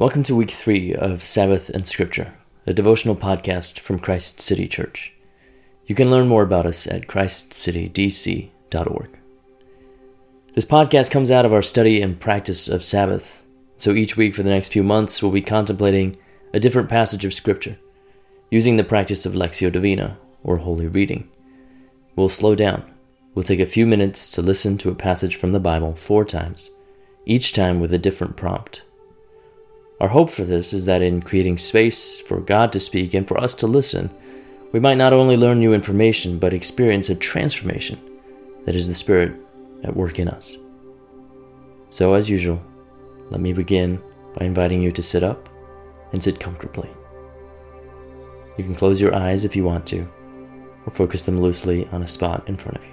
Welcome to week three of Sabbath and Scripture, a devotional podcast from Christ City Church. You can learn more about us at christcitydc.org. This podcast comes out of our study and practice of Sabbath, so each week for the next few months we'll be contemplating a different passage of Scripture, using the practice of Lectio Divina, or Holy Reading. We'll slow down. We'll take a few minutes to listen to a passage from the Bible four times, each time with a different prompt. Our hope for this is that in creating space for God to speak and for us to listen, we might not only learn new information, but experience a transformation that is the Spirit at work in us. So, as usual, let me begin by inviting you to sit up and sit comfortably. You can close your eyes if you want to, or focus them loosely on a spot in front of you.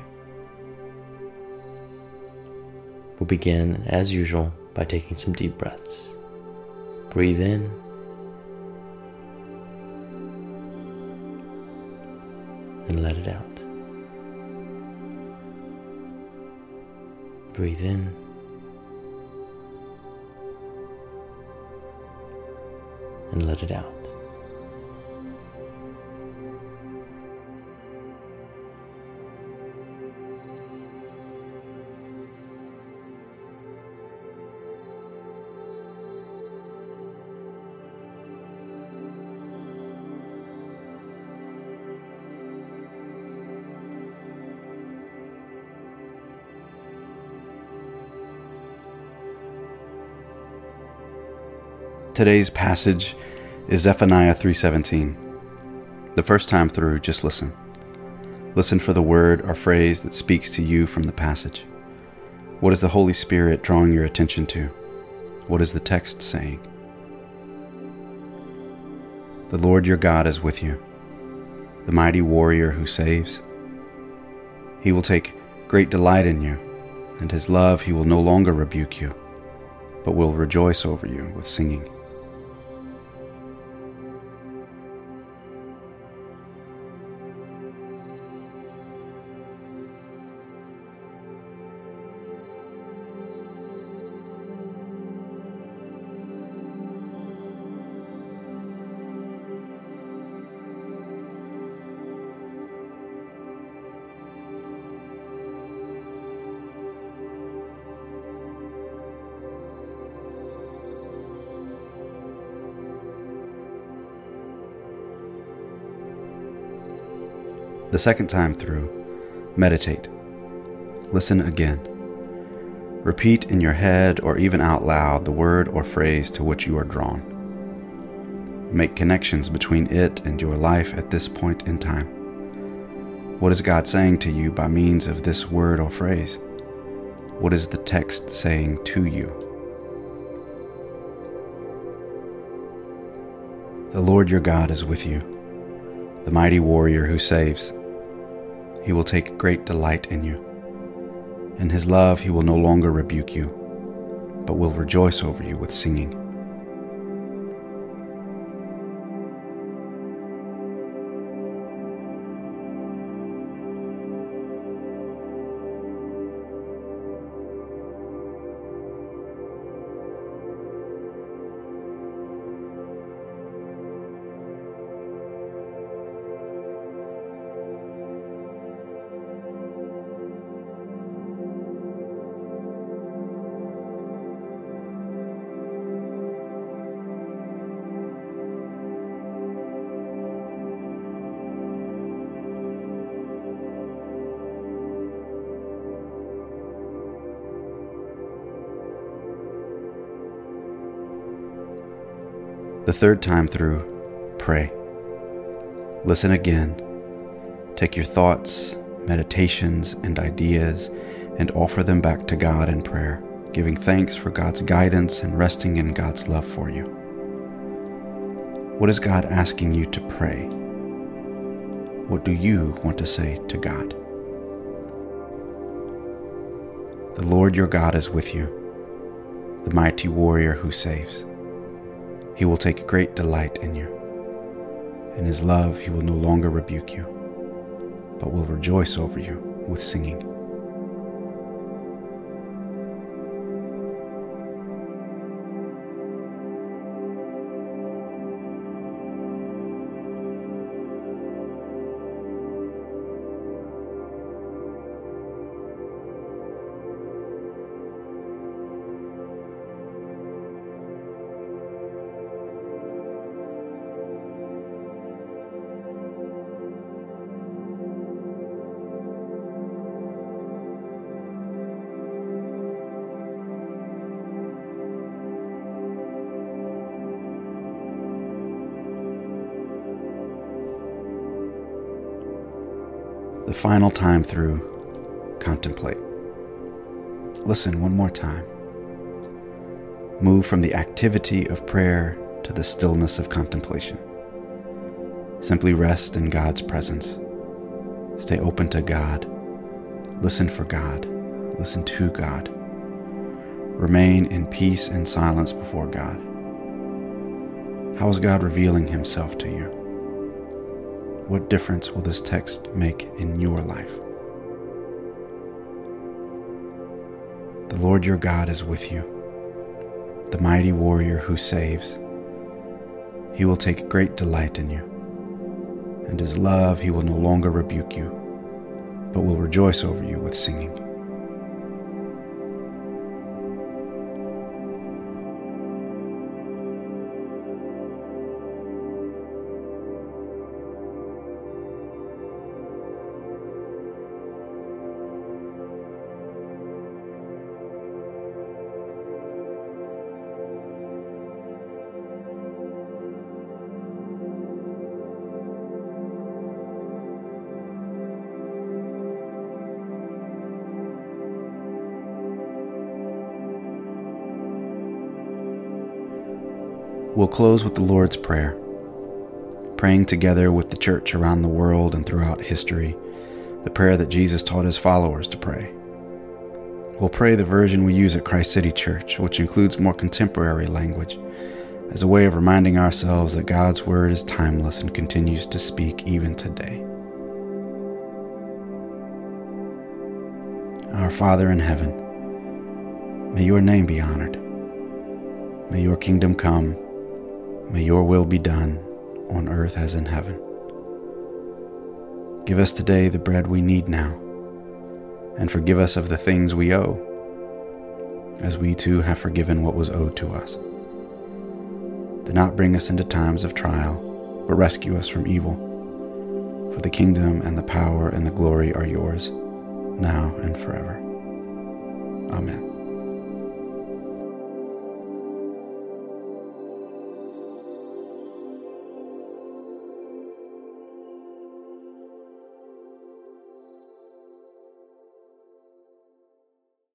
We'll begin, as usual, by taking some deep breaths. Breathe in. And let it out. Breathe in. And let it out. Today's passage is Zephaniah 3:17. The first time through, just listen. Listen for the word or phrase that speaks to you from the passage. What is the Holy Spirit drawing your attention to? What is the text saying? The Lord your God is with you, the mighty warrior who saves. He will take great delight in you, and his love he will no longer rebuke you, but will rejoice over you with singing. The second time through, meditate. Listen again. Repeat in your head or even out loud the word or phrase to which you are drawn. Make connections between it and your life at this point in time. What is God saying to you by means of this word or phrase? What is the text saying to you? The Lord your God is with you, the mighty warrior who saves. He will take great delight in you. In his love, he will no longer rebuke you, but will rejoice over you with singing. The third time through, pray. Listen again. Take your thoughts, meditations, and ideas and offer them back to God in prayer, giving thanks for God's guidance and resting in God's love for you. What is God asking you to pray? What do you want to say to God? The Lord your God is with you, the mighty warrior who saves. He will take great delight in you. In his love, he will no longer rebuke you, but will rejoice over you with singing. The final time through, contemplate. Listen one more time. Move from the activity of prayer to the stillness of contemplation. Simply rest in God's presence. Stay open to God. Listen for God. Listen to God. Remain in peace and silence before God. How is God revealing Himself to you? What difference will this text make in your life? The Lord your God is with you, the mighty warrior who saves. He will take great delight in you, and his love he will no longer rebuke you, but will rejoice over you with singing. We'll close with the Lord's Prayer, praying together with the church around the world and throughout history, the prayer that Jesus taught his followers to pray. We'll pray the version we use at Christ City Church, which includes more contemporary language, as a way of reminding ourselves that God's Word is timeless and continues to speak even today. Our Father in heaven, may your name be honored. May your kingdom come May your will be done on earth as in heaven. Give us today the bread we need now, and forgive us of the things we owe, as we too have forgiven what was owed to us. Do not bring us into times of trial, but rescue us from evil. For the kingdom and the power and the glory are yours, now and forever. Amen.